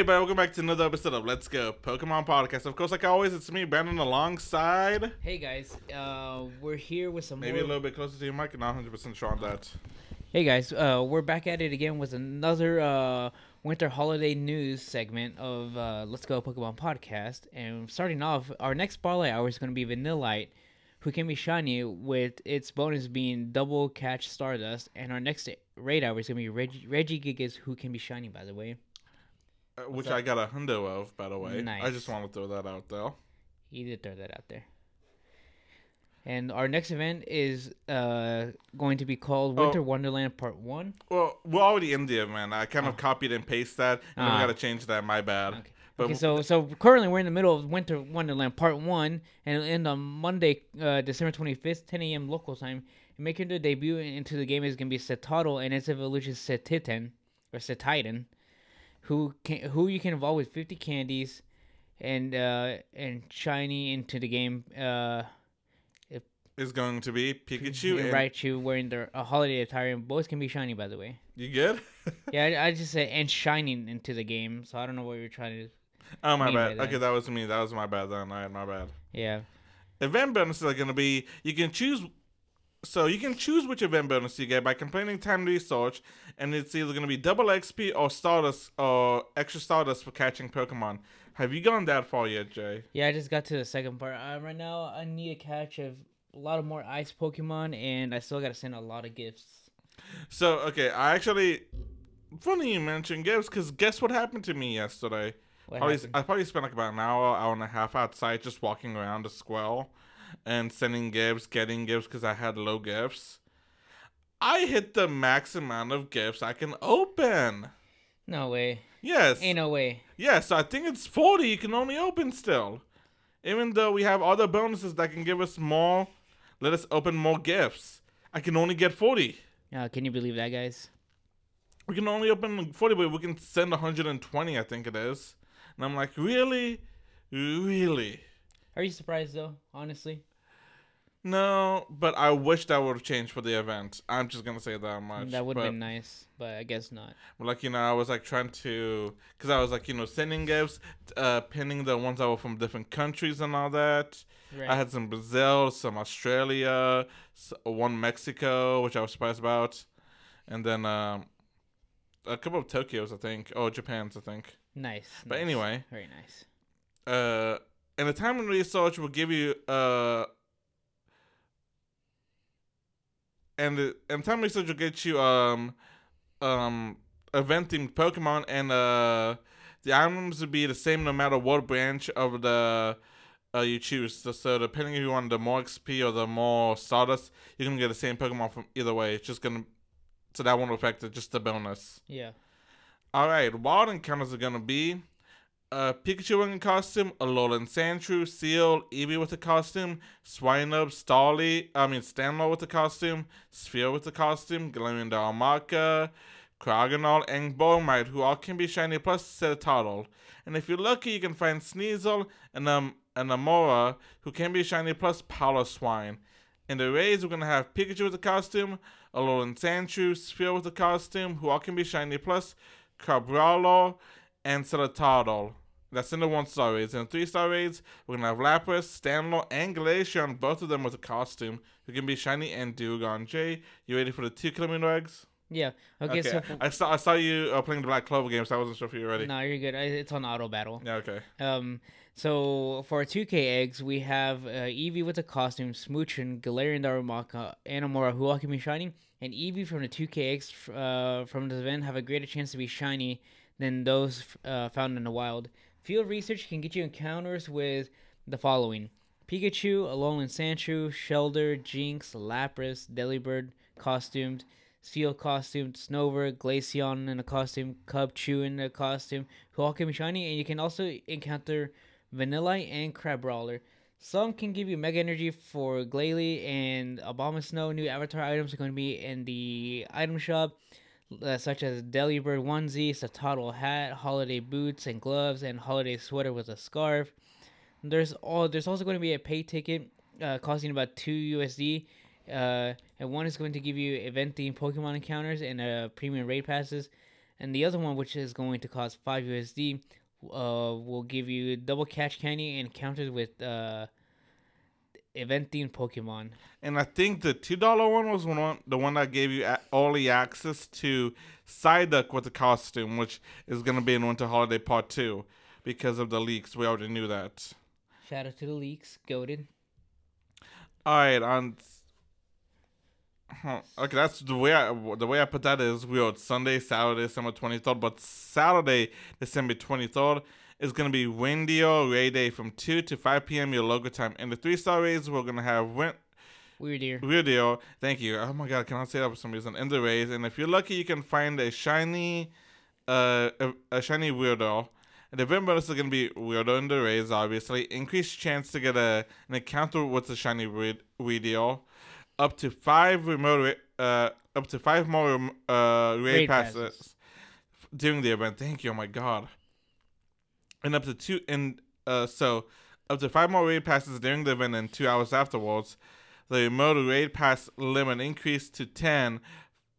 Hey, everybody, welcome back to another episode of Let's Go Pokemon Podcast. Of course, like always, it's me, Brandon, alongside. Hey guys, uh, we're here with some Maybe a little bit closer to your mic, not 100% sure on that. Hey guys, uh, we're back at it again with another uh, winter holiday news segment of uh, Let's Go Pokemon Podcast. And starting off, our next spotlight hour is going to be Vanillite, who can be shiny with its bonus being double catch Stardust. And our next raid hour is going to be Reg- Regigigas, who can be shiny, by the way. Uh, which up? I got a hundo of, by the way. Nice. I just want to throw that out there. He did throw that out there. And our next event is uh, going to be called Oh. Winter Wonderland Part 1. Well, we're already in the event. I kind of copied and pasted that, and then we Ah. got to change that. My bad. Okay. But okay, so so currently we're in the middle of Winter Wonderland Part One, and it'll end on Monday, uh, December twenty fifth, ten a.m. local time. And making their debut into the game is gonna be Cetoddle and its evolution Cetitan or Cetitan, who can who you can involve with fifty candies, and uh and shiny into the game. Uh, is going to be Pikachu. and And Raichu wearing their a holiday attire, and both can be shiny by the way. You good? Yeah, I, I just said and shining into the game, so I don't know what you're trying to. oh, my bad. Okay, that was me. That was my bad then. I had my bad. Yeah. Event bonuses are going to be you can choose. So you can choose which event bonus you get by completing time research, and it's either going to be double XP or Stardust or extra Stardust for catching Pokemon. Have you gone that far yet, Jay? Yeah, I just got to the second part. Uh, right now, I need a catch of a lot of more ice Pokemon, and I still gotta send a lot of gifts. So okay, I actually funny you mentioned gifts because guess what happened to me yesterday? Probably. I probably spent like about an hour, hour and a half outside just walking around the square and sending gifts, getting gifts because I had low gifts. I hit the max amount of gifts I can open. No way. Yes. Ain't no way. Yes, I think it's 40 you can only open still. Even though we have other bonuses that can give us more, let us open more gifts. I can only get 40. Uh, can you believe that, guys? We can only open 40, but we can send 120, I think it is. And I'm like, really? Really? Are you surprised though? Honestly. No, but I wish that would have changed for the event. I'm just gonna say that much. that would have been nice, but I guess not. Like you know, I was like trying to, cause I was like you know sending gifts, uh, pinning the ones that were from different countries and all that. Right. I had some Brazil, some Australia, one Mexico, which I was surprised about, and then um, a couple of Tokyos, I think, or Japan's, I think. nice. But nice. anyway, Very nice. uh, and the time and research will give you uh, and the and time research will get you um, um, event themed Pokemon, and uh, the items will be the same no matter what branch of the uh, you choose. So, so depending if you want the more XP or the more Stardust, you're gonna get the same Pokemon from either way. It's just gonna so that won't affect it. Just the bonus. Yeah. All right, wild encounters are gonna be uh, Pikachu wearing a costume, Alolan Sandshrew, Seel, Eevee with a costume, Swinub, Starly, I mean Stantler with a costume, Spheal with a costume, Galarian Darumaka, Cryogonal, and Bergmite, who all can be shiny plus set a. And if you're lucky, you can find Sneasel and um and Amaura, who can be shiny plus Piloswine. In the raids, we're gonna have Pikachu with a costume, Alolan Sandshrew, Spheal with a costume, who all can be shiny plus Cabralo, and Celatadol. That's in the one star raids. In the three star raids, we're gonna have Lapras, Stantler, and Glaceon, both of them with a costume, who can be shiny and Dugong. Jay, you ready for the two kilometer eggs? Yeah. Okay. So. I saw I saw you uh, playing the Black Clover game, so I wasn't sure if you were ready. No, you're good. I, it's on auto battle. Yeah, okay. Um, so for our 2K eggs, we have uh, Eevee with a costume, Smoochum, Galarian Darumaka, Animora, who all can be shiny, and Eevee from the 2K eggs uh, from the event have a greater chance to be shiny than those uh, found in the wild. Field research can get you encounters with the following: Pikachu, Alolan Sandshrew, Shellder, Jynx, Lapras, Delibird costumed, Spheal costumed, Snover, Glaceon in a costume, Cubchoo in a costume, who all can be shiny, and you can also encounter Vanillite and Crabrawler. Some can give you Mega Energy for Glalie and Abomasnow. New avatar items are going to be in the item shop, uh, such as Delibird onesie, Cetoddle hat, holiday boots and gloves, and holiday sweater with a scarf. There's all. There's also going to be a pay ticket uh, costing about two USD, uh, and one is going to give you event themed Pokemon encounters and uh, premium raid passes. and the other one, which is going to cost five USD, uh, will give you double catch candy and encounters with uh, event themed Pokemon. And I think the two dollar one was one the one that gave you early access to Psyduck with the costume, which is gonna be in Winter Holiday Part Two because of the leaks. We already knew that. Shout out to the leaks, goaded. All right, on. Huh, Okay, that's the way I the way I put that is we wrote Sunday, Saturday, December twenty third, but Saturday, December twenty third is gonna be Windio Ray Day from two to five p.m. your local time. And the three star rays we're gonna have Win Weird ear. Weirdio. Thank you. Oh my god, I cannot say that for some reason. In the rays, and if you're lucky, you can find a shiny, uh, a, a shiny Weirdo. And the event bonus is gonna be Weirdo in the rays, obviously. Increased chance to get a an encounter with the shiny Weird- Weirdio. Up to five remote, uh, up to five more uh raid, Raid passes, passes. during the event. Thank you. Oh my god. And up to two, and uh, so up to five more raid passes during the event and two hours afterwards. The remote raid pass limit increased to 10.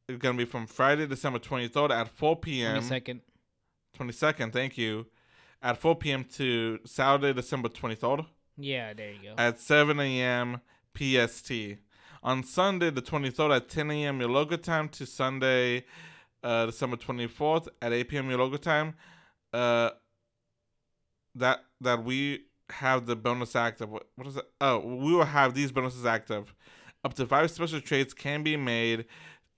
It's going to be from Friday, December 23rd at 4 p.m. Twenty second. 22nd, thank you. At 4 p.m. to Saturday, December 23rd Yeah, there you go. at 7 a.m. PST. On Sunday, the 23rd at 10 a.m. your local time to Sunday, uh, December 24th at 8 p.m. your local time. Uh, that that we have the bonus active. What, what is it? Oh, we will have these bonuses active. Up to five special trades can be made.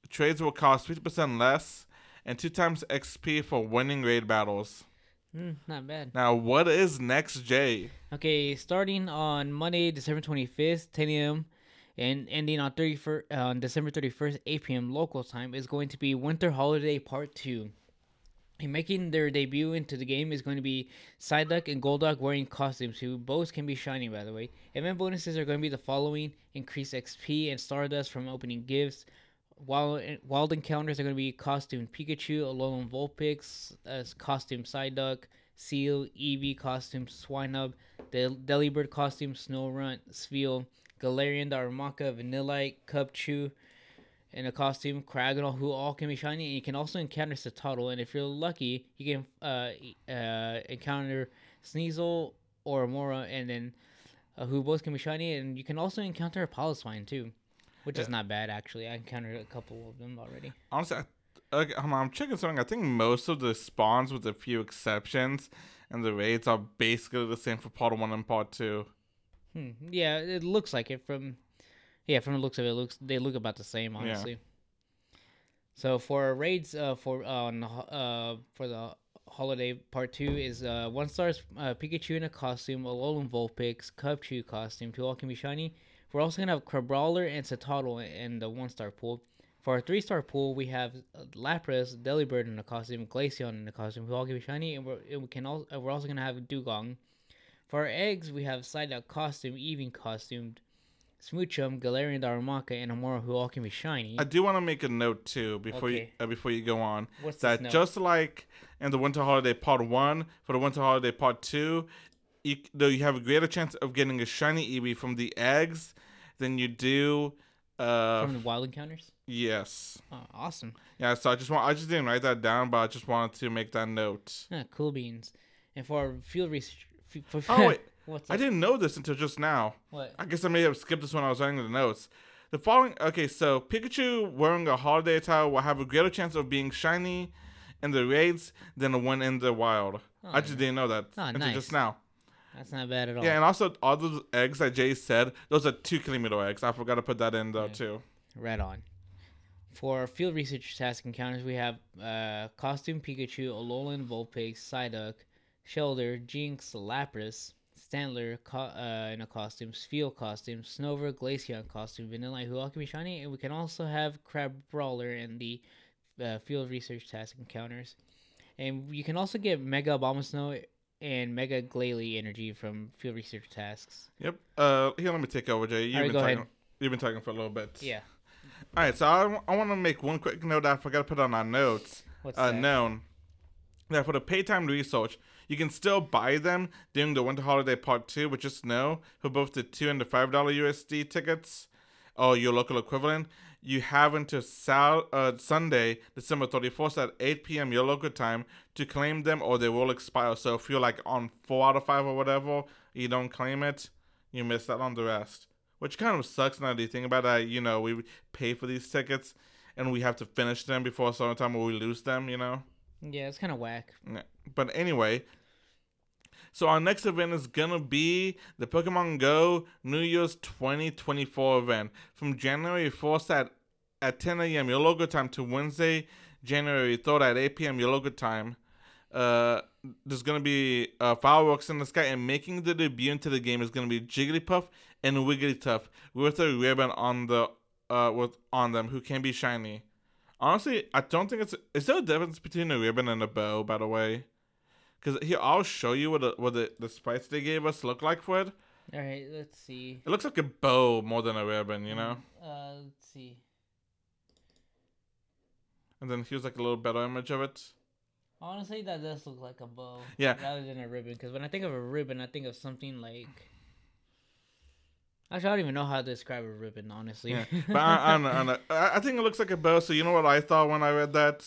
Trades will cost 50% less and two times XP for winning raid battles. Mm, not bad. Now, what is next, Jay? Okay, starting on Monday, December 25th, 10 a.m., and ending on 31st, uh, on December 31st, 8 p.m. local time, is going to be Winter Holiday Part 2. Making their debut into the game is going to be Psyduck and Golduck wearing costumes, who both can be shiny, by the way. Event bonuses are going to be the following increased XP and Stardust from opening gifts. Wild, wild encounters are going to be costume Pikachu, Alolan Vulpix, as costume Psyduck, Seel, Eevee costume Swinub, Del- Delibird costume Snorunt, Spheal, Galarian, Darumaka, Vanillite, Cubchoo, in a costume, Cryogonal, who all can be shiny, and you can also encounter Cetoddle, and if you're lucky, you can uh, uh, encounter Sneasel or Mora, and then uh, who both can be shiny, and you can also encounter a Piloswine too, which is not bad actually. I encountered a couple of them already. honestly, I, okay, I'm checking something. I think most of the spawns, with a few exceptions, and the raids are basically the same for part one and part two. Hmm. Yeah, it looks like it from. Yeah, from the looks of it, it looks they look about the same, honestly. Yeah. So for raids, uh, for on uh for the holiday part two is uh one stars uh, Pikachu in a costume, Alolan Vulpix, Cubchoo costume, two all can be shiny. We're also gonna have Crabrawler and Cetoddle in the one star pool. For our three star pool, we have uh, Lapras, Delibird in a costume, Glaceon in a costume, who all can be shiny, and we're, and we can all, uh, we're also gonna have Dugong. For our eggs, we have Psyduck costume, Eevee costumed, Smoochum, Galarian Darumaka, and Amaura, who all can be shiny. I do want to make a note too before you uh, before you go on What's that just like in the Winter Holiday Part One, for the Winter Holiday Part Two, you, though you have a greater chance of getting a shiny Eevee from the eggs than you do. Uh, from the wild encounters. yes, Oh, awesome. yeah. So I just want I just didn't write that down, but I just wanted to make that note. Ah, cool beans. And for field research. f- For, Oh wait, what's I didn't know this until just now. What? I guess I may have skipped this when I was writing the notes. The following, okay, so Pikachu wearing a holiday attire will have a greater chance of being shiny in the raids than the one in the wild. I just Oh, didn't know that Oh, until nice. just now. That's not bad at all. Yeah, and also all those eggs that Jay said, those are two kilometer eggs. I forgot to put that in though too. Right on. For field research task encounters, we have uh, Costume Pikachu, Alolan Vulpix, Psyduck, Shellder, Jynx, Lapras, Stantler co- uh, in a costume, Spheal costume, Snover, Glaceon costume, Vanilla, who all can be shiny, and we can also have Crab Brawler in the uh, field research task encounters. And you can also get Mega Abomasnow and Mega Glalie energy from field research tasks. Yep. Uh, here, let me take over, Jay. You've Alright, been go talking. ahead. You've been talking for a little bit. Yeah. All right, so I, I want to make one quick note that I forgot to put on our notes. What's uh, that? known that for the paytime research, you can still buy them during the Winter Holiday Part 2, but just know for both the 2 and the $5 USD tickets, or your local equivalent, you have until Sal- uh, Sunday, December 31st at 8 p.m. your local time to claim them or they will expire. So if you're like on four out of five or whatever, you don't claim it, you miss out on the rest. Which kind of sucks now that you think about that. You know, we pay for these tickets and we have to finish them before a certain time or we lose them, you know? Yeah, it's kind of whack. But anyway, so our next event is gonna be the Pokemon Go New Year's 2024 event from January 4th at at 10 a.m. your local time to Wednesday, January 3rd at 8 p.m. your local time. Uh, there's gonna be uh, fireworks in the sky, and making the debut into the game is gonna be Jigglypuff and Wigglytuff with a ribbon on the uh with on them who can be shiny. Honestly, I don't think it's. Is there a difference between a ribbon and a bow? By the way, because here I'll show you what the, what the the sprites they gave us look like for it. All right, let's see. It looks like a bow more than a ribbon, you know. Uh, let's see. And then here's like a little better image of it. Honestly, that does look like a bow. Yeah. Rather than a ribbon, because when I think of a ribbon, I think of something like. Actually, I don't even know how to describe a ribbon, honestly. Yeah, but I, I, don't know, I, don't know. I think it looks like a bow. So you know what I thought when I read that?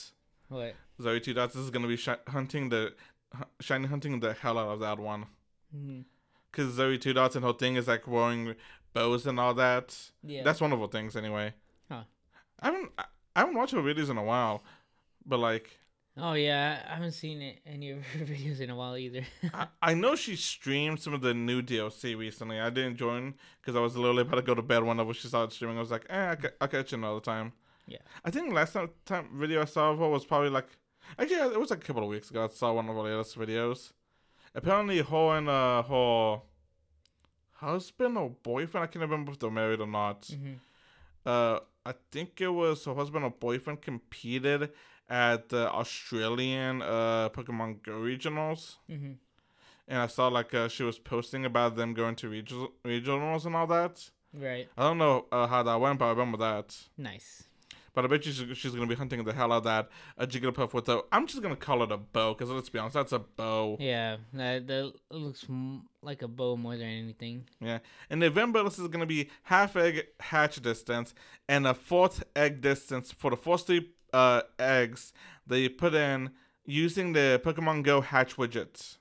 what? Zoe two dots. This is gonna be shi- hunting the shiny hunting the hell out of that one. Mhm. Cause Zoe two dots and her thing is like wearing bows and all that. Yeah. That's one of her things anyway. Huh. I haven't I I haven't watched her videos in a while, but like Oh yeah, I haven't seen it, any of her videos in a while either. I, I know she streamed some of the new DLC recently. I didn't join because I was literally about to go to bed whenever she started streaming. I was like, eh, I'll catch you another time. Yeah. I think last time, time video I saw of her was probably like, actually, it was like a couple of weeks ago. I saw one of her latest videos. Apparently, her and uh, her husband or boyfriend, I can't remember if they're married or not. hmm Uh, I think it was her husband or boyfriend competed at the Australian uh Pokemon Go regionals hmm and I saw like uh, she was posting about them going to regional regionals and all that. Right. I don't know uh, how that went, but I remember that. Nice. But I bet you she's, she's gonna be hunting the hell out of that a Jigglypuff with a. I'm just gonna call it a bow because let's be honest, that's a bow. Yeah, that, that looks m- like a bow more than anything. Yeah, and the bonus is gonna be half egg hatch distance and a fourth egg distance for the first three uh, eggs that you put in using the Pokemon Go hatch widget.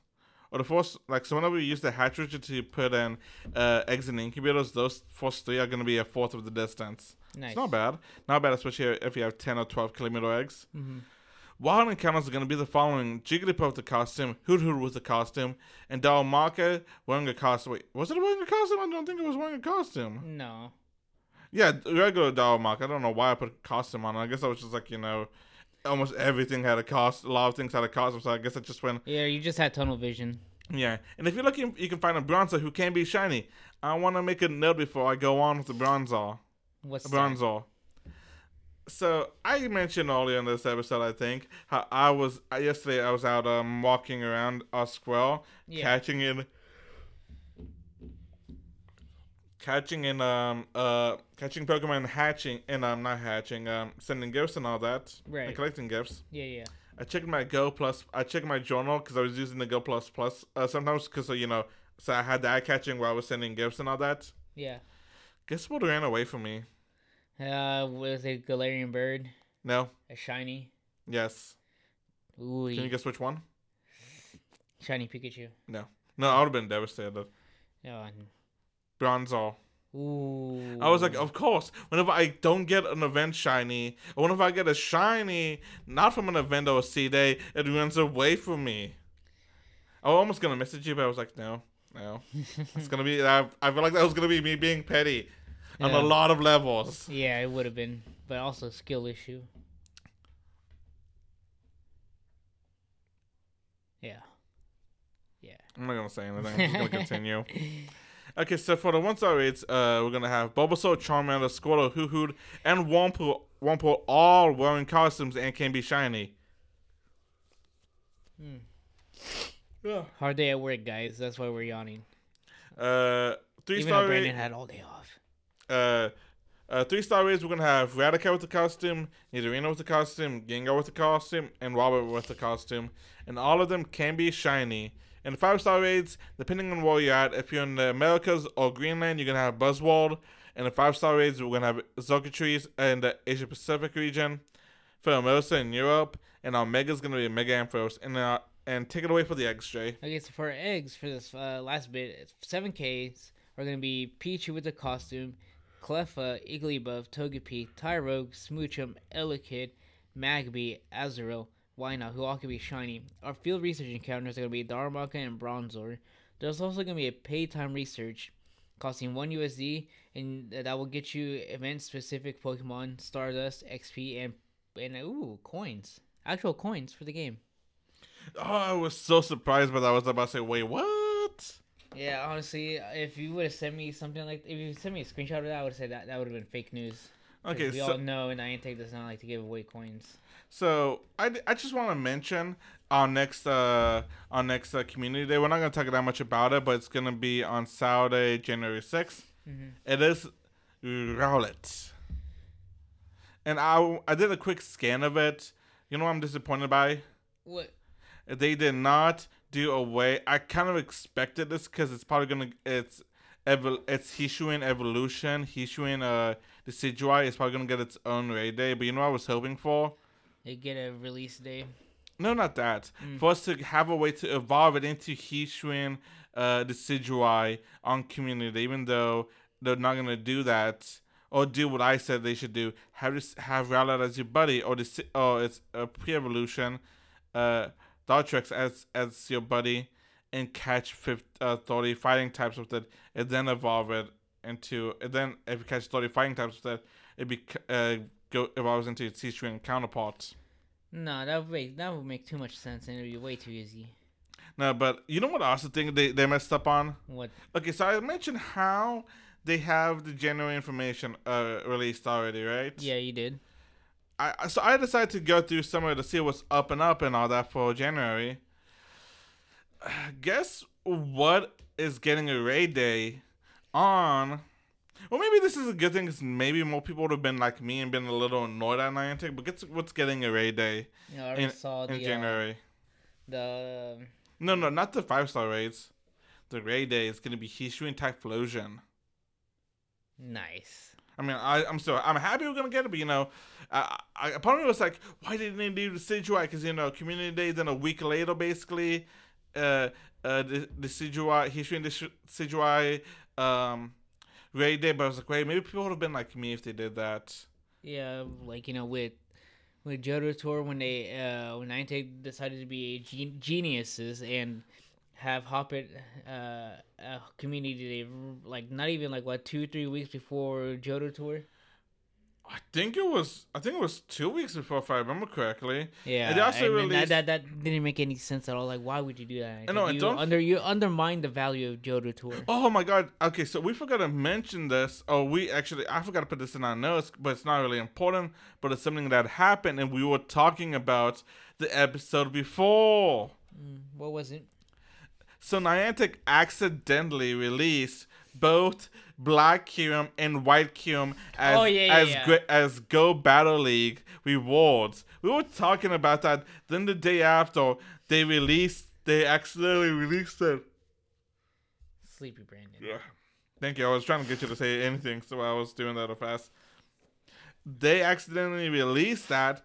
Or the first, like, so whenever you use the hatch widget to put in uh, eggs in incubators, those first three are going to be a fourth of the distance. Nice. It's not bad. Not bad, especially if you have 10 or 12 kilometer eggs. hmm Wild encounters are going to be the following Jigglypuff with the costume, Hoothoot with the costume, and Dalmaka wearing a costume. Wait, was it wearing a costume? I don't think it was wearing a costume. No. Yeah, regular Dalmaka. I don't know why I put costume on. I guess I was just like, you know, almost everything had a cost. A lot of things had a costume, so I guess I just went, Yeah, you just had tunnel vision. yeah. And if you're looking, you can find a Bronzor who can be shiny. I want to make a note before I go on with the Bronzor. What's A that? So I mentioned earlier in this episode, I think, how I was uh, yesterday. I was out um walking around a squirrel, Yeah. catching in, catching and um uh catching Pokemon, hatching and um not hatching um sending gifts and all that, Right. and collecting gifts. Yeah, yeah. I checked my Go Plus. I checked my journal because I was using the Go Plus Plus uh, sometimes because you know, so I had the eye catching while I was sending gifts and all that. Yeah. Guess what ran away from me? Uh, was it Galarian Bird? No. A shiny? Yes. Ooh, Can you guess which one? shiny Pikachu. No, no I would have been devastated. Oh, Bronzor. ooh. I was like, of course. Whenever I don't get an event shiny, or whenever I get a shiny, not from an event or a C day, it runs away from me. I was almost gonna message you, but I was like, no, no. It's gonna be. I, I feel like that was gonna be me being petty on Yeah. a lot of levels. Yeah, it would have been, but also skill issue. Yeah. Yeah. I'm not gonna say anything. I'm just gonna continue. Okay, so for the one star rates, uh, we're gonna have Bulbasaur, Charmander, Squirtle, Hoothoot, and Wurmple, Wurmple all wearing costumes and can be shiny. Hmm. Yeah. Hard day at work, guys. That's why we're yawning. Uh, three Even star though rate. Brandon had all day off. Uh, uh, three star raids, We're gonna have Radica with the costume, Nidorino with the costume, Gengar with the costume, and Robert with the costume, and all of them can be shiny. And five star raids, depending on where you're at, if you're in the Americas or Greenland, you're gonna have Buzzwole, And the five star raids, we're gonna have Xurkitrees in the Asia Pacific region, Pheromosa in Europe, and our Mega's gonna be Mega Ampharos. And uh, and take it away for the eggs, Jay. Okay, so for eggs for this uh, last bit, it's seven Ks are gonna be Pichu with the costume, Cleffa, Igglybuff, Togepi, Tyrogue, Smoochum, Elekid, Magby, Azurill, Wynaut, who all be shiny. Our field research encounters are gonna be Darumaka and Bronzor. There's also gonna be a paid time research costing one USD, and that will get you event specific Pokemon, Stardust, XP, and and ooh coins, actual coins for the game. Oh, I was so surprised that. I was about to say, wait, what? Yeah, honestly, if you would have sent me something like if you sent me a screenshot of that, I would have said that that would have been fake news. Okay, we so all know and Niantic does not like to give away coins. So I, I just want to mention our next uh our next uh, community day. We're not gonna talk that much about it, but it's gonna be on Saturday, January 6th Mhm. It is Rowlet, and I I did a quick scan of it. You know what I'm disappointed by? What? They did not do away. I kind of expected this because it's probably gonna it's evol it's Hisuian evolution. Hisuian uh Decidueye is probably gonna get its own raid day. But you know what I was hoping for? They get a release day. No, not that. Mm. For us to have a way to evolve it into Hisuian, uh, Decidueye on community, even though they're not gonna do that or do what I said they should do. Have this have Rowlet as your buddy, or the or it's a pre-evolution, uh, Dartrix as as your buddy, and catch 50, uh, 30 fighting types with it, and then evolve it into. And then if you catch 30 fighting types with it, it be uh go evolves into its Hisuian counterpart. No, that would make that would make too much sense and it'd be way too easy. No, but you know what I also think they, they messed up on? What? Okay, so I mentioned how they have the January information uh, released already, right? Yeah, you did. I so I decided to go through somewhere to see what's up and up and all that for January. Guess what is getting a raid day on? Well, maybe this is a good thing because maybe more people would have been like me and been a little annoyed at Niantic. But guess what's getting a raid day You know, I in, saw in the uh, January? the No, no, not the five star raids. The raid day is gonna be Hisuian Typhlosion. nice. I mean, I, I'm still, I'm happy we're gonna get it, but you know, I, I, part of me was like, why didn't they do the? Because you know, Community Day, then a week later, basically, uh, uh, the the Decidueye, Hisuian Decidueye, um, raid day. But I was like, wait, maybe people would have been like me if they did that. Yeah, like you know with with Johto Tour when they uh when Niantic decided to be gen- geniuses and have Hoppip uh a community day like not even like what two three weeks before Johto Tour. I think it was, I think it was two weeks before, if I remember correctly. Yeah, they also and released- that, that that didn't make any sense at all. Like, why would you do that? I know, you don't- under you undermine the value of Johto Tour. Oh my god. Okay, so we forgot to mention this. Oh, we actually I forgot to put this in our notes, but it's not really important, but it's something that happened and we were talking about the episode before. Mm, what was it? So Niantic accidentally released both Black Kyurem and White Kyurem as Oh, yeah, yeah, as yeah. gre- as Go Battle League rewards. We were talking about that. Then the day after they released, they accidentally released it. Sleepy Brandon. Yeah. Thank you. I was trying to get you to say anything, so I was doing that fast. They accidentally released that.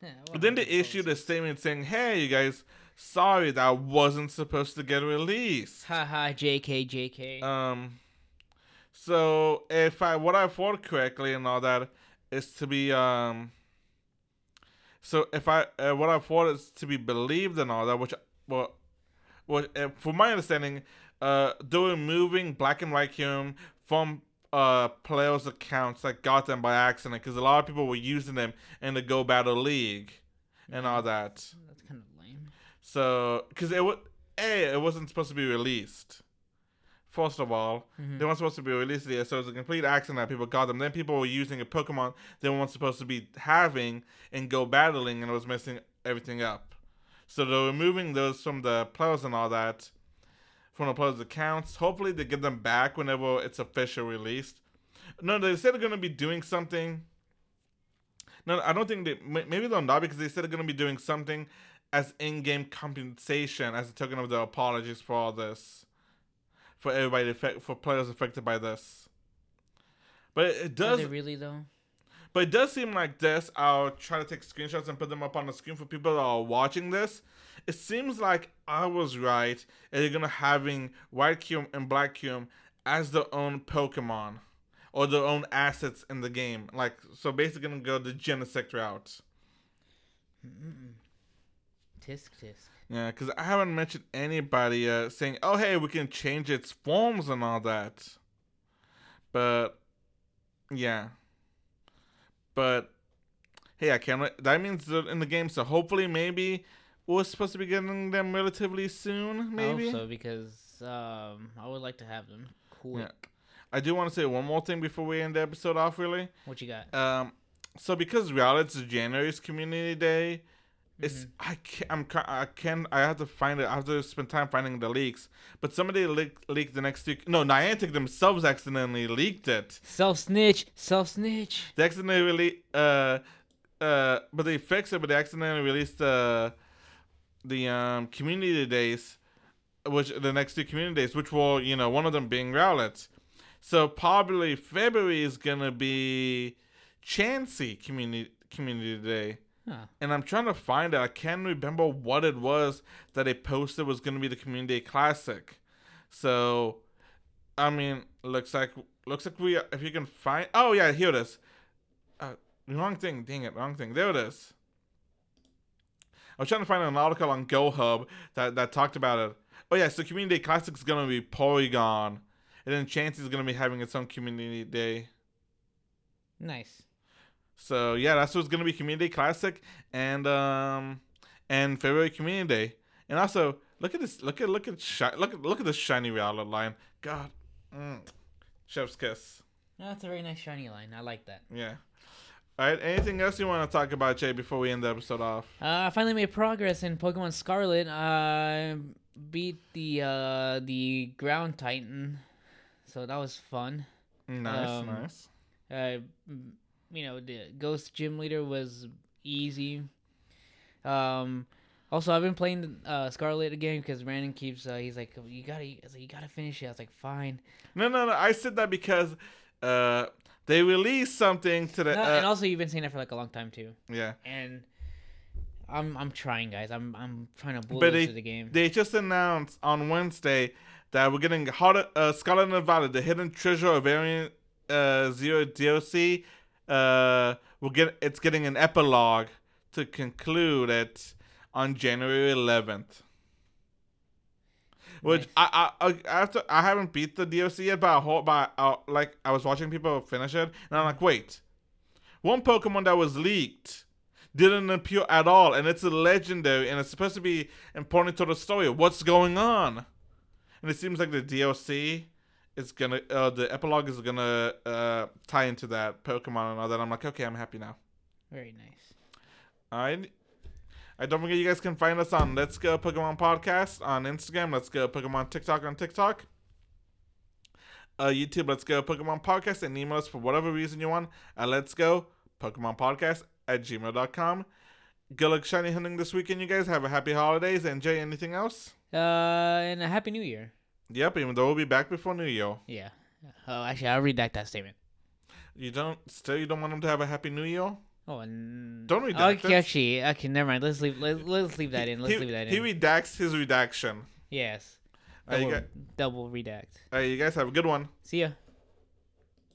Yeah, But then they issued a statement saying, "Hey, you guys, sorry that wasn't supposed to get released." Haha, JK, JK. Um. So if I what I've thought correctly and all that is to be um. So if I uh, what I've thought is to be believed and all that, which well, well, uh, from my understanding, uh, they're removing black and white Kyurem from uh players' accounts that got them by accident because a lot of people were using them in the Go Battle League and all that. That's kind of lame. So because it was a it wasn't supposed to be released. First of all, Mhm. they weren't supposed to be released yet, so it was a complete accident that people got them. Then people were using a Pokemon they weren't supposed to be having and go battling, and it was messing everything up. So they're removing those from the players and all that from the players' accounts. Hopefully, they get them back whenever it's officially released. No, they said they're gonna be doing something. No, I don't think they. Maybe they're not because they said they're gonna be doing something as in-game compensation as a token of their apologies for all this, for everybody affect, for players affected by this. But it Does does it really though? But it does seem like this. I'll try to take screenshots and put them up on the screen for people that are watching this. It seems like I was right, and they're gonna having White Kyurem and Black Kyurem as their own Pokemon or their own assets in the game. Like so, basically gonna go the Genesect route. Tisk tisk. Yeah, because I haven't mentioned anybody uh, saying, "Oh, hey, we can change its forms and all that." But yeah, but hey, I can't. That means they're in the game, so hopefully, maybe we're supposed to be getting them relatively soon. Maybe. I hope so because um, I would like to have them quick. I do want to say one more thing before we end the episode off. Really, What you got? um, so because Reality is January's Community Day, it's I can't I'm I can I have to find it. I have to spend time finding the leaks. But somebody leaked, leaked the next week. No, Niantic themselves accidentally leaked it. Self snitch. Self snitch. They accidentally really uh uh but they fixed it. But they accidentally released the the um community days, which the next two community days, which will you know one of them being Rowlet. So probably February is gonna be Chansey community community day. Huh. And I'm trying to find it. I can't remember what it was that they posted was going to be the community classic. So, I mean, looks like looks like we if you can find. Oh yeah, here it is. Uh, wrong thing. Dang it, wrong thing. There it is. I was trying to find an article on GoHub that that talked about it. Oh yeah, so community classic is going to be Porygon, and then Chansey is going to be having its own community day. Nice. So yeah, that's what's gonna be Community Classic and um and February Community Day. And also look at this look at look at shi- look at look at this shiny Rowlet line. God. Mm. Chef's kiss. That's a very nice shiny line. I like that. Yeah. Alright, anything else you want to talk about, Jay, before we end the episode off? Uh, I finally made progress in Pokemon Scarlet. I beat the uh, the Ground Titan, so that was fun. Nice, Um, nice. Uh, m- you know, the Ghost Gym Leader was easy. Um, also, I've been playing uh, Scarlet again because Brandon keeps. Uh, he's like, you gotta, like, you gotta finish it. I was like, fine. No, no, no. I said that because uh they released something to the No, uh, and also, you've been saying that for like a long time too. yeah. And I'm, I'm trying, guys. I'm, I'm trying to bully they- the game. They just announced on Wednesday that we're getting Hard, uh, Scarlet Nevada, the Hidden Treasure of Variant uh, Zero DLC. Uh, we'll get it's getting an epilogue to conclude it on January 11th. Which Nice. I, I I after I haven't beat the DLC yet, but I hope uh, like I was watching people finish it, and I'm like, wait, one Pokemon that was leaked didn't appear at all, and it's a legendary, and it's supposed to be important to the story. What's going on? And it seems like the DLC is gonna, uh, the epilogue is gonna uh, tie into that Pokemon and all that. I'm like, okay, I'm happy now. Very nice. Alright. I don't forget you guys can find us on Let's Go Pokemon Podcast on Instagram, Let's Go Pokemon TikTok on TikTok. Uh, YouTube, Let's Go Pokemon Podcast, and email us for whatever reason you want at Let's Go Pokemon Podcast at gmail.com. Good luck shiny hunting this weekend, you guys. Have a happy holidays. Enjoy anything else? Uh, and a happy New Year. Yep, even though we'll be back before New Year. Yeah. Oh, actually, I'll redact that statement. You don't, still, you don't want them to have a happy New Year? Oh, and Don't redact Okay, it. actually, okay, never mind. Let's leave. Let's, let's leave that in. Let's he, leave that in. he redacts his redaction. yes. Double, guys, double redact. alright, you guys have a good one. See ya.